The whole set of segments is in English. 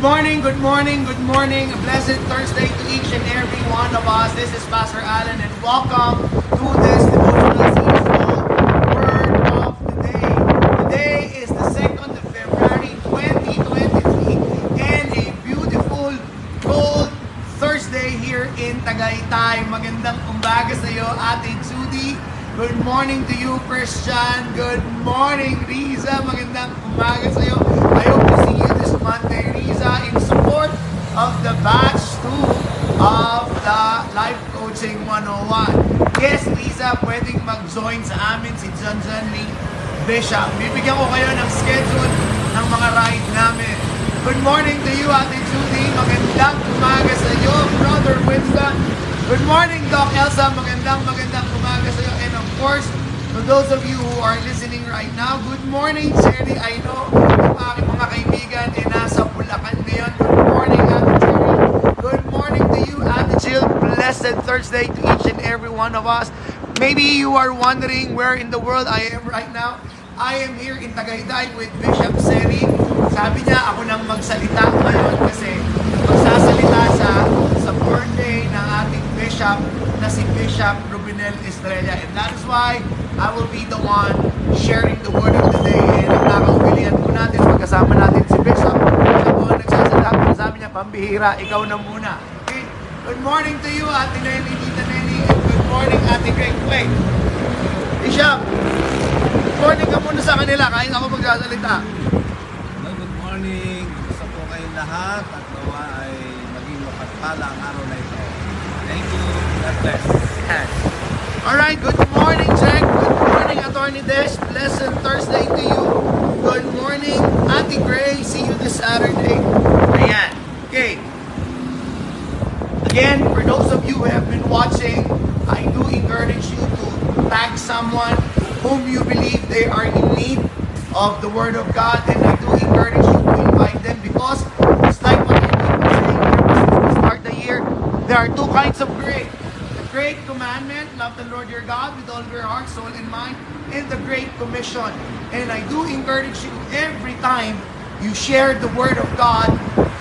Good morning, good morning, good morning. A blessed Thursday to each and every one of us. This is Pastor Allen and welcome to this devotional series Word of the Day. Today is the 2nd of February 2023 and a beautiful cold Thursday here in Tagaytay. Magandang umaga sa iyo, Ate Judy. Good morning to you, Christian. Good morning, Riza. Magandang umaga sa iyo. I hope Riza, in support of the batch 2 of the Life Coaching 101. Yes, Riza, pwedeng mag-join sa amin si John John Lee Bishop. Bibigyan ko kayo ng schedule ng mga ride namin. Good morning to you, Ate Judy. Magandang umaga sa iyo, Brother Winston. Good morning, Doc Elsa. Magandang magandang umaga sa iyo. And of course, to those of you who are listening right now, good morning, Cherry. I know yung mga kaibigan ay nasa Ngayon. Good morning, Ate Cherry. Good morning to you, Jill. Blessed Thursday to each and every one of us. Maybe you are wondering where in the world I am right now. I am here in Tagaytay with Bishop Seri. Sabi niya, ako nang magsalita ngayon kasi magsasalita sa sa birthday ng ating bishop na si Bishop Rubinel Estrella. And that is why I will be the one sharing the word of the day. And ang nakaubilihan po natin, magkasama natin si Bishop. Siya po ang nagsasalita. Pero sabi niya, pambihira, ikaw na muna. Okay? Good morning to you, Ate Nelly, Tita Nelly, and good morning, Ate Greg. Wait, Bishop, good morning ka muna sa kanila kahit ako magsasalita. Hello, good morning. Gusto po kayong lahat at nawa ay maging mapagpala ang araw na ito. Thank you. God bless. Alright, good morning, Jack. Good morning, Attorney Desh. Blessed Thursday to you. Good morning, Auntie Gray. See you this Saturday. Ayan. Okay. Again, for those of you who have been watching, I do encourage you to tag someone whom you believe they are in need of the Word of God. And I do encourage you to invite them because it's like what been saying we start the year. There are two kinds of great. The great commandment, love the Lord your God with all your heart, soul, and mind, and the great commission. And I do encourage you every time you share the word of God,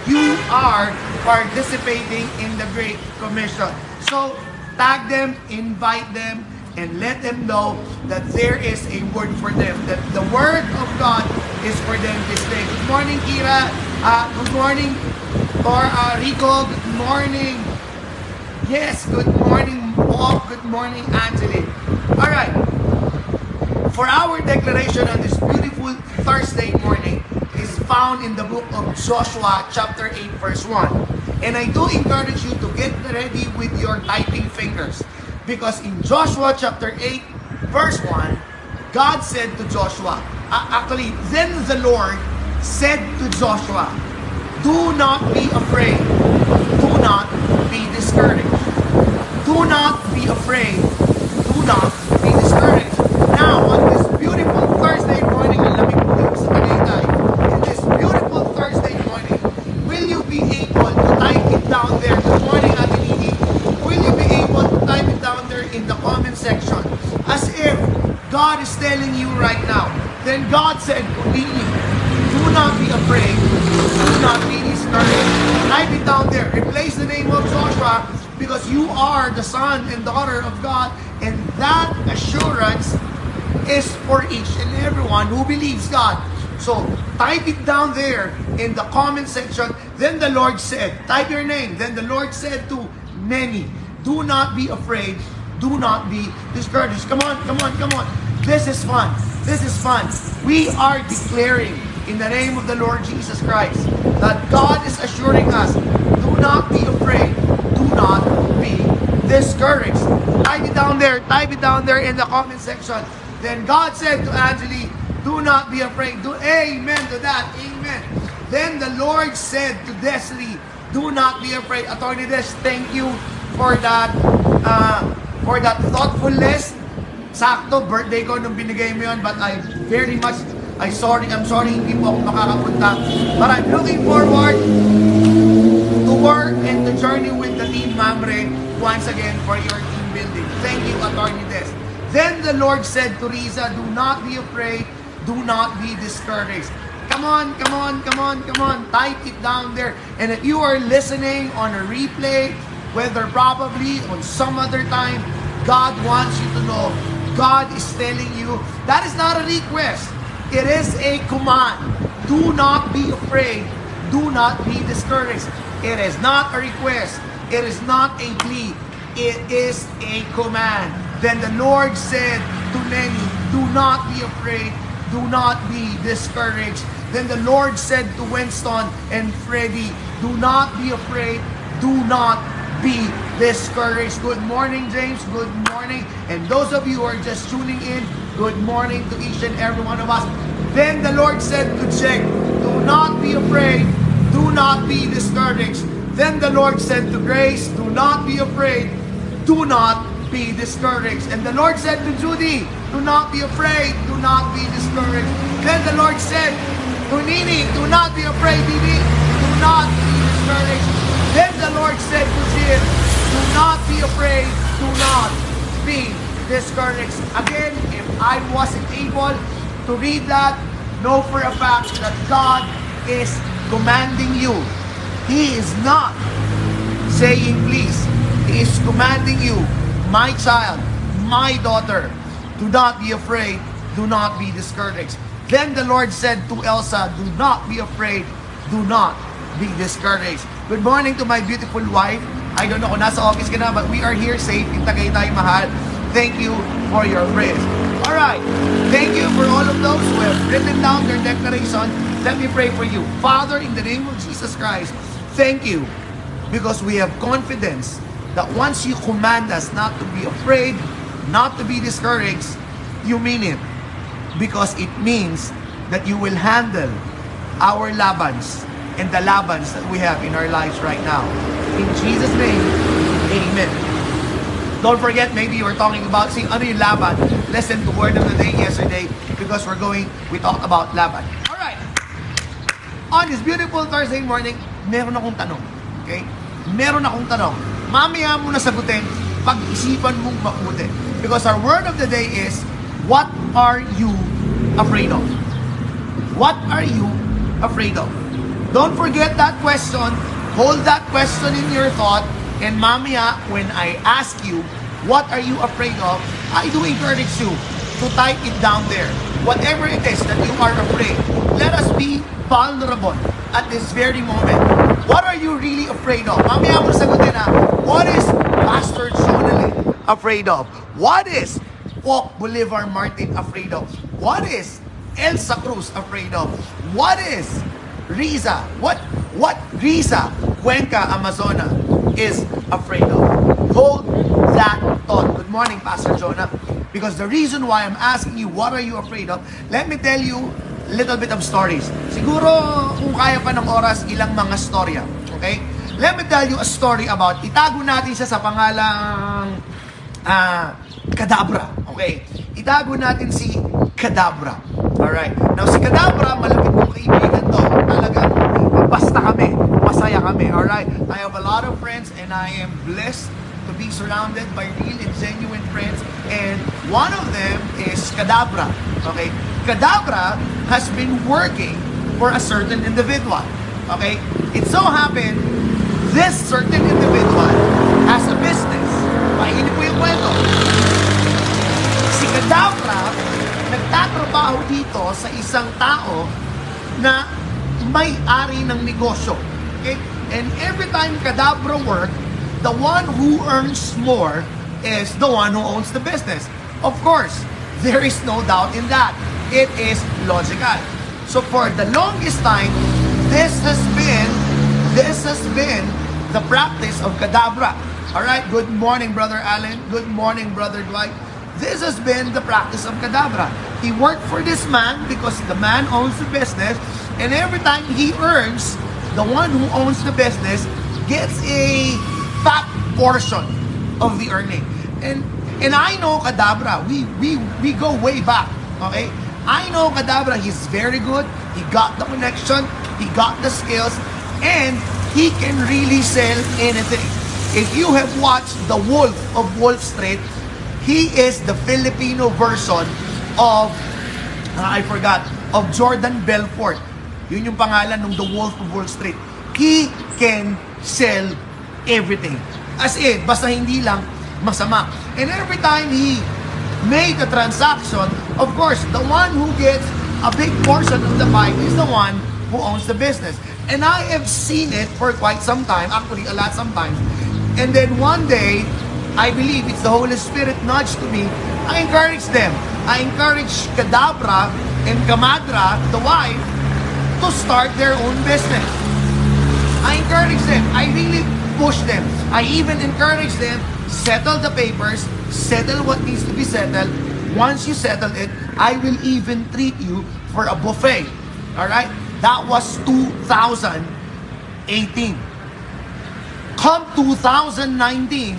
you are participating in the great commission. So tag them, invite them, and let them know that there is a word for them, that the word of God is for them this day. Good morning, Kira. Uh, good morning, or uh, Rico. Good morning. Yes, good morning, Bob. Good morning, Angelique. All right. For our declaration on this beautiful Thursday morning is found in the book of Joshua, chapter 8, verse 1. And I do encourage you to get ready with your typing fingers. Because in Joshua chapter 8, verse 1, God said to Joshua, actually, then the Lord said to Joshua, Do not be afraid. Do not be discouraged. Do not be afraid. Do not be discouraged. Now, on this beautiful Thursday morning, ang lamig po dito sa Tagaytay, in this beautiful Thursday morning, will you be able to type it down there? Good morning, Ate Nini. Will you be able to type it down there in the comment section? As if God is telling you right now. Then God said, Nini, do not be afraid. Do not be discouraged. Type it down there. Replace the name of Joshua because you are the son and daughter of God. And that assurance is for each and everyone who believes God. So type it down there in the comment section. Then the Lord said, type your name. Then the Lord said to many, do not be afraid. Do not be discouraged. Come on, come on, come on. This is fun. This is fun. We are declaring in the name of the Lord Jesus Christ that God is assuring us, do not be afraid. Do not be discouraged. Type it down there. Type it down there in the comment section. Then God said to Angeli, do not be afraid. Do amen to that. Amen. Then the Lord said to Desley, do not be afraid. Attorney Des, thank you for that uh, for that thoughtfulness. Sakto, birthday ko nung binigay mo yun, but I very much, I sorry, I'm sorry hindi po ako makakapunta. But I'm looking forward to work and to journey with the team Mamre once again for your team building. Thank you, Attorney. Then the Lord said to Riza, do not be afraid, do not be discouraged. Come on, come on, come on, come on. Type it down there. And if you are listening on a replay, whether probably on some other time, God wants you to know. God is telling you that is not a request. It is a command. Do not be afraid. Do not be discouraged. It is not a request. It is not a plea. It is a command. Then the Lord said to many, Do not be afraid. Do not be discouraged. Then the Lord said to Winston and Freddie, Do not be afraid. Do not be discouraged. Good morning, James. Good morning. And those of you who are just tuning in, good morning to each and every one of us. Then the Lord said to Jake, Do not be afraid. Do not be discouraged. Then the Lord said to Grace, Do not be afraid. Do not be discouraged. And the Lord said to Judy, Do not be afraid. Do not be discouraged. Then the Lord said to Nini, Do not be afraid, Nini. Do not be discouraged. Then the Lord said to Jim, Do not be afraid. Do not be discouraged. Again, if I wasn't able to read that, know for a fact that God is commanding you. He is not saying please. He is commanding you, my child, my daughter, do not be afraid, do not be discouraged. Then the Lord said to Elsa, do not be afraid, do not be discouraged. Good morning to my beautiful wife. I don't know kung nasa office ka na, but we are here safe in Tagaytay, mahal. Thank you for your prayers. All right. Thank you for all of those who have written down their declaration. Let me pray for you. Father, in the name of Jesus Christ, thank you because we have confidence that once you command us not to be afraid, not to be discouraged, you mean it. Because it means that you will handle our labans and the labans that we have in our lives right now. In Jesus' name, Amen. Don't forget, maybe you were talking about, see, yung laban? Listen to Word of the Day yesterday because we're going, we talked about laban. Alright. On this beautiful Thursday morning, meron akong tanong. Okay? Meron akong tanong. Mamaya mo na sagutin, pag-isipan mong mabuti. Because our word of the day is, what are you afraid of? What are you afraid of? Don't forget that question. Hold that question in your thought. And mamaya, when I ask you, what are you afraid of? I do encourage you to type it down there. Whatever it is that you are afraid, let us be vulnerable at this very moment. What are you really afraid of? Mamaya mo sagutin na, what is Pastor Jonalyn afraid of? What is Walk Boulevard Martin afraid of? What is Elsa Cruz afraid of? What is Riza? What what Riza Cuenca Amazona is afraid of? Hold that thought. Good morning, Pastor Jonah. Because the reason why I'm asking you, what are you afraid of? Let me tell you little bit of stories. Siguro, kung kaya pa ng oras, ilang mga storya. Okay? Let me tell you a story about, itago natin siya sa pangalang ah, Kadabra. Okay? Itago natin si Kadabra. Alright. Now, si Kadabra, malapit kong kaibigan to. Talagang basta kami. Masaya kami. Alright? I have a lot of friends and I am blessed to be surrounded by real and genuine friends. And one of them is Kadabra. Okay? Kadabra has been working for a certain individual. Okay? It so happened, this certain individual has a business. Pahinip po yung kwento. Si Kadabra, nagtatrabaho dito sa isang tao na may-ari ng negosyo. Okay? And every time Kadabra work, the one who earns more is the one who owns the business. Of course, there is no doubt in that. It is logical. So for the longest time, this has been this has been the practice of Kadabra. All right, good morning, Brother Allen. Good morning, Brother Dwight. This has been the practice of Kadabra. He worked for this man because the man owns the business, and every time he earns, the one who owns the business gets a fat portion of the earning. And and I know Kadabra. We we we go way back. Okay, I know Kadabra. He's very good. He got the connection. He got the skills, and he can really sell anything. If you have watched The Wolf of Wall Street, he is the Filipino version of uh, I forgot of Jordan Belfort. Yun yung pangalan ng The Wolf of Wall Street. He can sell everything. As in, basta hindi lang masama. And every time he made a transaction, of course, the one who gets a big portion of the pie is the one who owns the business. And I have seen it for quite some time, actually a lot sometimes. And then one day, I believe it's the Holy Spirit nudged to me. I encourage them. I encourage Kadabra and Kamadra, the wife, to start their own business. I encourage them. I really push them. I even encourage them, settle the papers, settle what needs to be settled. Once you settle it, I will even treat you for a buffet. Alright? That was 2018. Come 2019,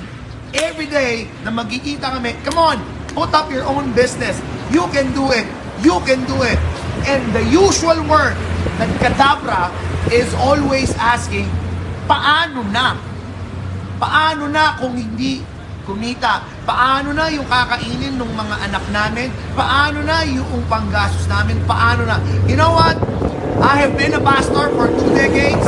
every day na magkikita kami, come on, put up your own business. You can do it. You can do it. And the usual word that Kadabra is always asking, paano na? Paano na kung hindi kumita? Paano na yung kakainin ng mga anak namin? Paano na yung panggastos namin? Paano na? You know what? I have been a pastor for two decades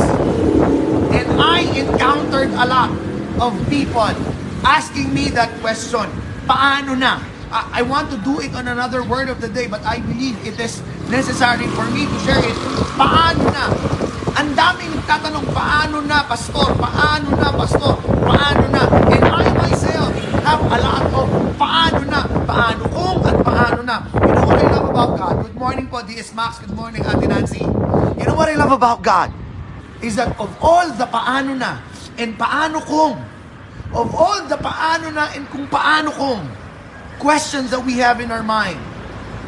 and I encountered a lot of people asking me that question. Paano na? I want to do it on another word of the day, but I believe it is necessary for me to share it. Paano na? Ang daming tatanong, paano na, pastor? Paano na, pastor? Paano na? And I myself have a lot of paano na, paano kung, at paano na. You know what I love about God? Good morning po, DS Max. Good morning, Ate Nancy. You know what I love about God? Is that of all the paano na, and paano kung, of all the paano na, and kung paano kung, questions that we have in our mind,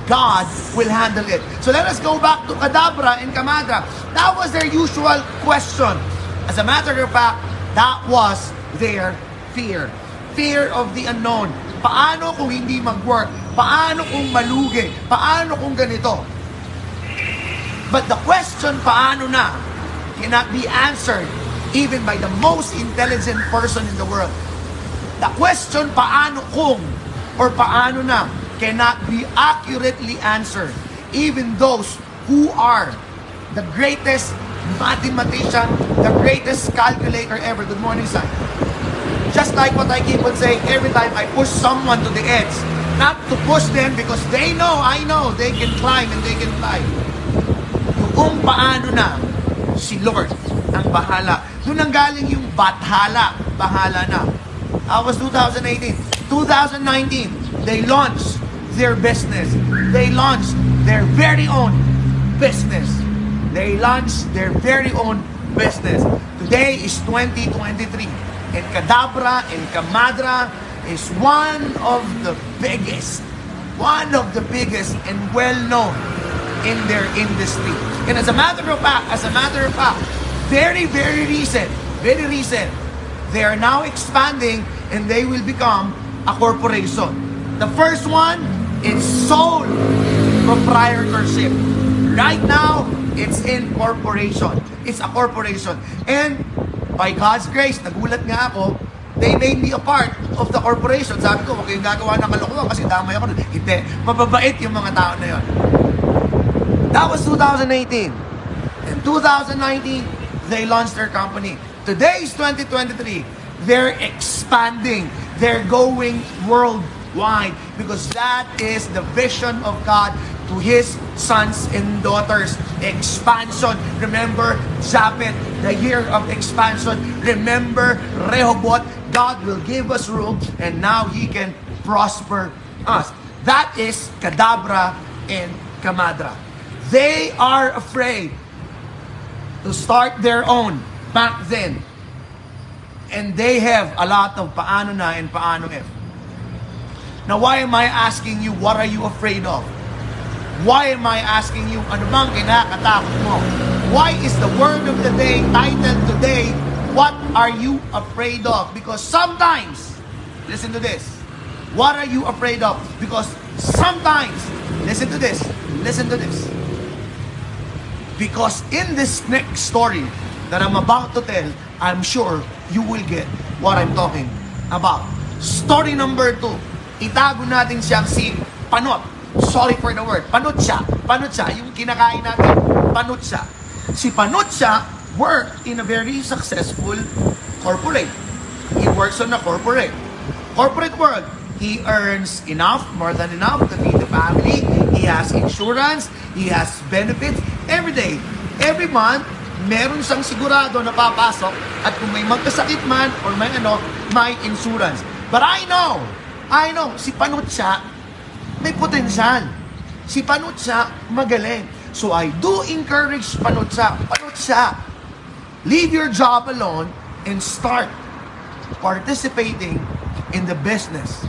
God will handle it. So let us go back to Kadabra and Kamadra. That was their usual question. As a matter of fact, that was their fear. Fear of the unknown. Paano kung hindi mag-work? Paano kung malugi? Paano kung ganito? But the question, paano na, cannot be answered even by the most intelligent person in the world. The question, paano kung, or paano na, cannot be accurately answered. Even those who are the greatest mathematician, the greatest calculator ever. Good morning, son. Just like what I keep on saying every time I push someone to the edge. Not to push them because they know, I know, they can climb and they can fly. Kung paano na, si Lord ang bahala. Doon ang galing yung bathala, bahala na. That was 2018. 2019, they launched their business. They launched their very own business. They launched their very own business. Today is 2023. And Kadabra and Kamadra is one of the biggest, one of the biggest and well-known in their industry. And as a matter of fact, as a matter of fact, very, very recent, very recent, they are now expanding and they will become a corporation. The first one is sole proprietorship. Right now, it's in corporation. It's a corporation. And by God's grace, nagulat nga ako, they made me a part of the corporation. Sabi ko, huwag kayong gagawa ng kalokohan kasi damay ako. Hindi. Mababait yung mga tao na yon. That was 2018. In 2019, they launched their company. Today is 2023. They're expanding. They're going worldwide because that is the vision of God to His sons and daughters. Expansion. Remember Japhet, the year of expansion. Remember Rehoboth. God will give us room and now He can prosper us. That is Kadabra and Kamadra. They are afraid to start their own back then. And they have a lot of paano na and paano if. Now, why am I asking you, what are you afraid of? Why am I asking you, bang kinakatakot mo? Why is the word of the day titled today, What are you afraid of? Because sometimes, listen to this, what are you afraid of? Because sometimes, listen to this, listen to this. Because in this next story that I'm about to tell, I'm sure you will get what I'm talking about. Story number two. Itago natin siyang si Panot. Sorry for the word. Panot siya. Yung kinakain natin. Panot siya. Si Panucha worked in a very successful corporate. He works on a corporate. Corporate world. He earns enough, more than enough to feed the family. He has insurance. He has benefits every day. Every month, meron siyang sigurado na papasok at kung may magkasakit man or may ano, may insurance. But I know, I know, si Panucha, may potensyal. Si Panucha, magaling. So I do encourage Panucha, Panucha, leave your job alone and start participating in the business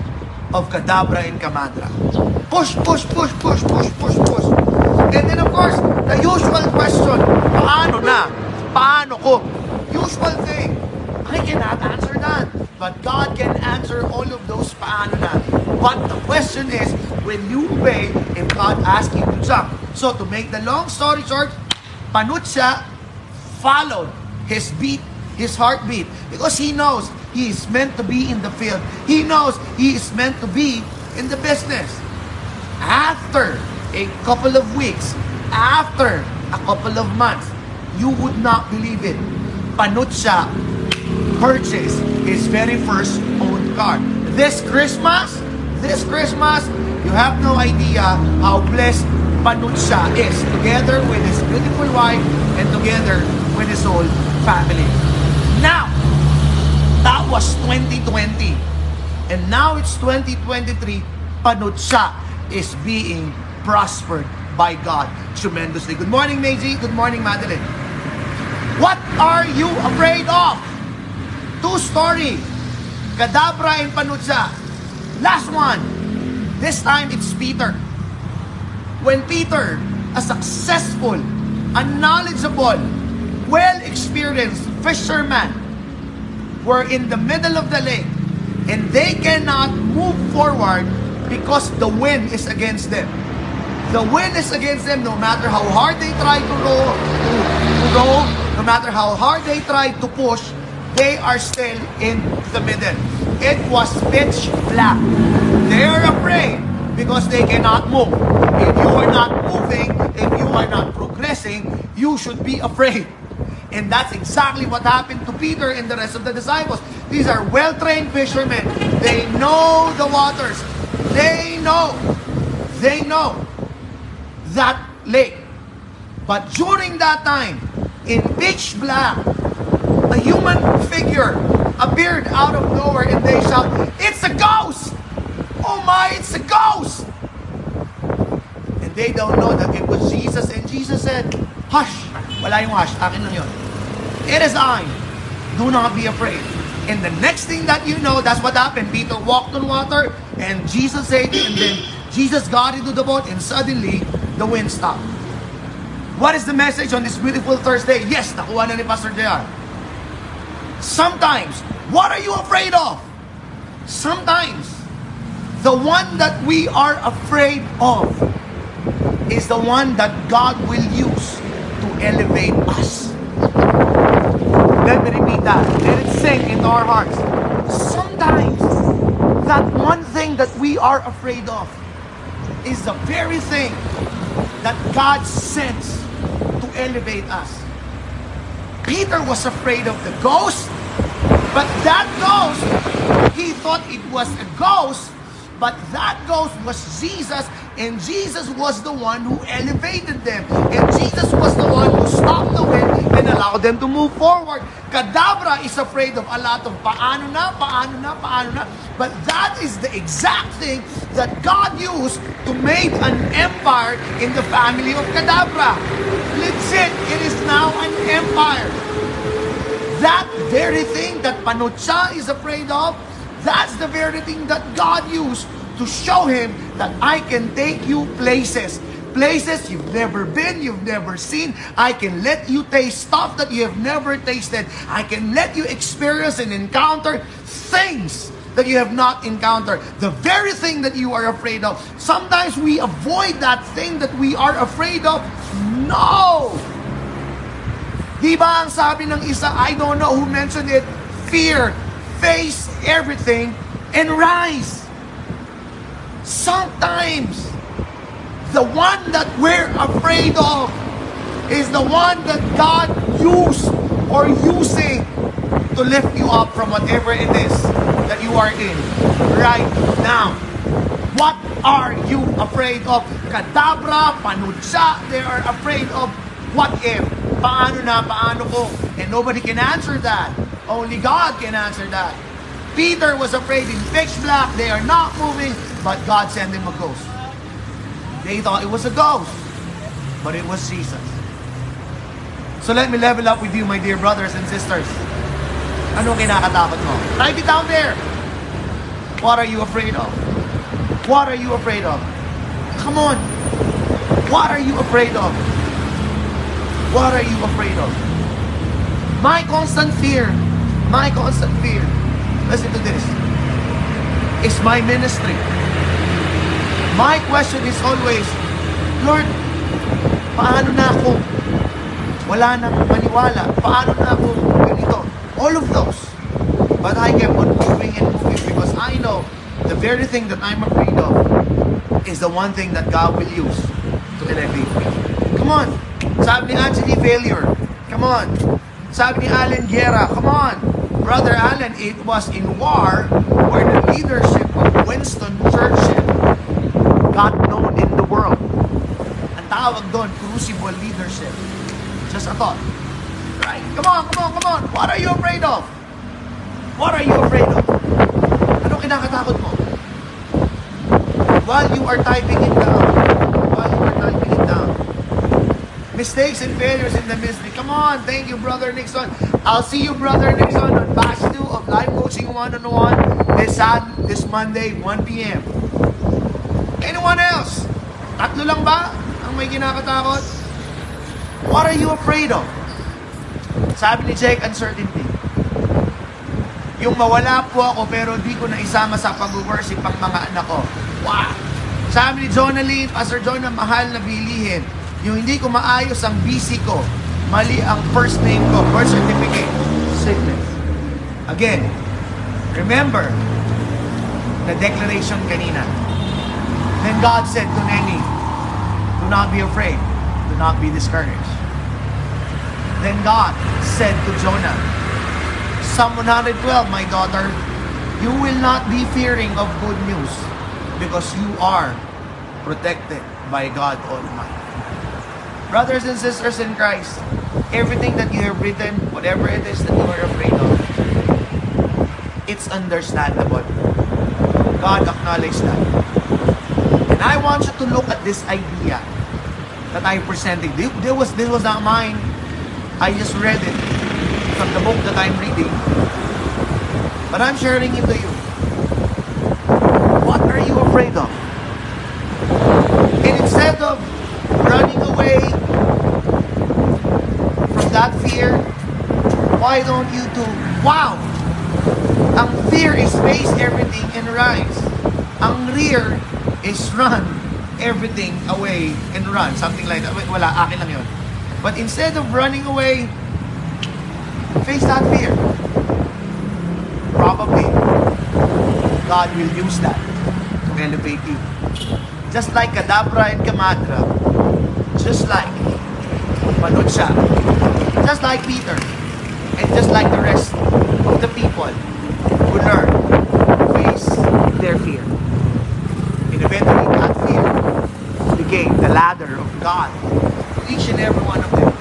of Kadabra and Kamadra. Push, push, push, push, push, push, push. And then of course, the usual question, paano na? Paano ko? Usual thing. I cannot answer that. But God can answer all of those paano na. But the question is, when you obey if God asks you to jump. So to make the long story short, Panutsa followed his beat, his heartbeat, because he knows he is meant to be in the field. He knows he is meant to be in the business. After a couple of weeks, after a couple of months, you would not believe it. Panutsa purchased his very first owned car. This Christmas, this Christmas, you have no idea how blessed Panutsa is together with his beautiful wife and together with his whole family. Now, that was 2020. And now it's 2023. Panutsa is being prospered by God tremendously. Good morning, Meiji. Good morning, Madeline. What are you afraid of? Two story. Kadabra and Panutsa. Last one. This time it's Peter. When Peter, a successful, a knowledgeable, well-experienced fisherman, were in the middle of the lake and they cannot move forward because the wind is against them. The wind is against them no matter how hard they try to row, to, to row, no matter how hard they try to push, they are still in the middle. It was pitch black. They are afraid because they cannot move. If you are not moving, if you are not progressing, you should be afraid. And that's exactly what happened to Peter and the rest of the disciples. These are well-trained fishermen. They know the waters. They know. They know that lake. But during that time, in pitch black, a human figure appeared out of nowhere and they shout, It's a ghost! Oh my, it's a ghost! And they don't know that it was Jesus. And Jesus said, Hush! Wala yung hush. Akin lang yun. It is I. Do not be afraid. And the next thing that you know, that's what happened. Peter walked on water and Jesus said, and then Jesus got into the boat and suddenly the wind stopped. What is the message on this beautiful Thursday? Yes, nakuha na ni Pastor JR. Sometimes, what are you afraid of? Sometimes, the one that we are afraid of is the one that God will use to elevate us. Let me repeat that. Let it sink into our hearts. Sometimes, that one thing that we are afraid of is the very thing that God sends to elevate us. Peter was afraid of the ghost, but that ghost, he thought it was a ghost, but that ghost was Jesus, and Jesus was the one who elevated them. And Jesus was the one who stopped the wind and allowed them to move forward. Kadabra is afraid of a lot of paano na, paano na, paano na. But that is the exact thing that God used to make an empire in the family of Kadabra. Legit, it is now an empire. That very thing that Panucha is afraid of, that's the very thing that God used to show him that I can take you places. Places you've never been, you've never seen. I can let you taste stuff that you have never tasted. I can let you experience and encounter things that you have not encountered. The very thing that you are afraid of. Sometimes we avoid that thing that we are afraid of. No! Di ba ang sabi ng isa, I don't know who mentioned it, fear, face everything, and rise. Sometimes, the one that we're afraid of is the one that God used or using to lift you up from whatever it is that you are in right now. What are you afraid of? Kadabra, panutsa, they are afraid of what if? Paano na, paano ko? And nobody can answer that. Only God can answer that. Peter was afraid in pitch black. They are not moving, but God sent him a ghost. They thought it was a ghost, but it was Jesus. So let me level up with you, my dear brothers and sisters. Ano kinakatakot mo? Write it down there. What are you afraid of? What are you afraid of? Come on. What are you afraid of? What are you afraid of? My constant fear, my constant fear, listen to this, is my ministry. My question is always, Lord, paano na ako? Wala nang maniwala. Paano na ako ganito? All of those. But I kept on moving and moving because I know the very thing that I'm afraid of is the one thing that God will use to elevate me. Come on. Sabi ni Anthony Failure. Come on. Sabi ni Allen Guerra. Come on. Brother Allen, it was in war where the leadership of Winston Churchill got known in the world. Ang tawag doon, crucible leadership. Just a thought. Right? Come on, come on, come on. What are you afraid of? What are you afraid of? Ano kinakatakot mo? While you are typing it down, while you are typing it down, mistakes and failures in the ministry. Come on, thank you, Brother Nixon. I'll see you, Brother Nixon, on batch 2 of Life Coaching 101 this, Sat- this Monday, 1 p.m. Anyone else? Tatlo lang ba ang may kinakatakot? What are you afraid of? Sabi ni Jake, uncertainty. Yung mawala po ako pero di ko na isama sa pag-worship ang mga anak ko. Wow! Sabi ni Jonalyn, Pastor Jonah, mahal na bilihin. Yung hindi ko maayos ang BC ko, mali ang first name ko, birth certificate, sickness. Again, remember the declaration kanina. Then God said to Nenny, do not be afraid, do not be discouraged. Then God said to Jonah, Psalm 112, my daughter, you will not be fearing of good news because you are protected by God Almighty. Brothers and sisters in Christ, everything that you have written, whatever it is that you are afraid of, it's understandable. God acknowledged that. I want you to look at this idea that I presented. This was, this was not mine. I just read it from the book that I'm reading. But I'm sharing it to you. What are you afraid of? And instead of running away from that fear, why don't you do, wow! Ang fear is face everything and rise. Ang rear is run everything away and run. Something like that. Wala, akin lang yun. But instead of running away, face that fear. Probably, God will use that to elevate you. Just like Kadabra and Kamadra, just like Manucha, just like Peter, and just like the rest of the people who learn to face their fear. And eventually that fear became the ladder of God to each and every one of them.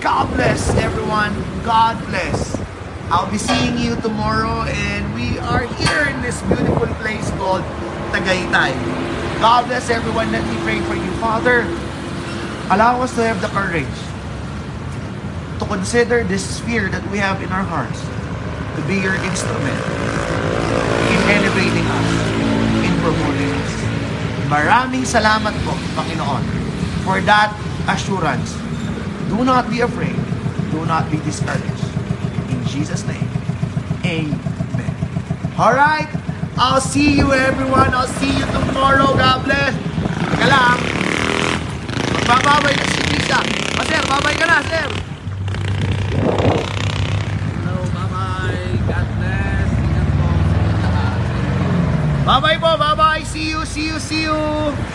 God bless everyone. God bless. I'll be seeing you tomorrow and we are here in this beautiful place called Tagaytay. God bless everyone. Let me pray for you. Father, allow us to have the courage to consider this fear that we have in our hearts to be your instrument in elevating us, in promoting us. Maraming salamat po, Panginoon, for that assurance. Do not be afraid. Do not be discouraged. In Jesus' name, Amen. All right. I'll see you everyone. I'll see you tomorrow. God bless. Teka lang. Magbababay na si Lisa. Ah, sir, babay ka na, sir. Hello, bye-bye. God bless. Ingat po sa inyo lahat. Thank you. Bye-bye po. Bye-bye. See you, see you, see you.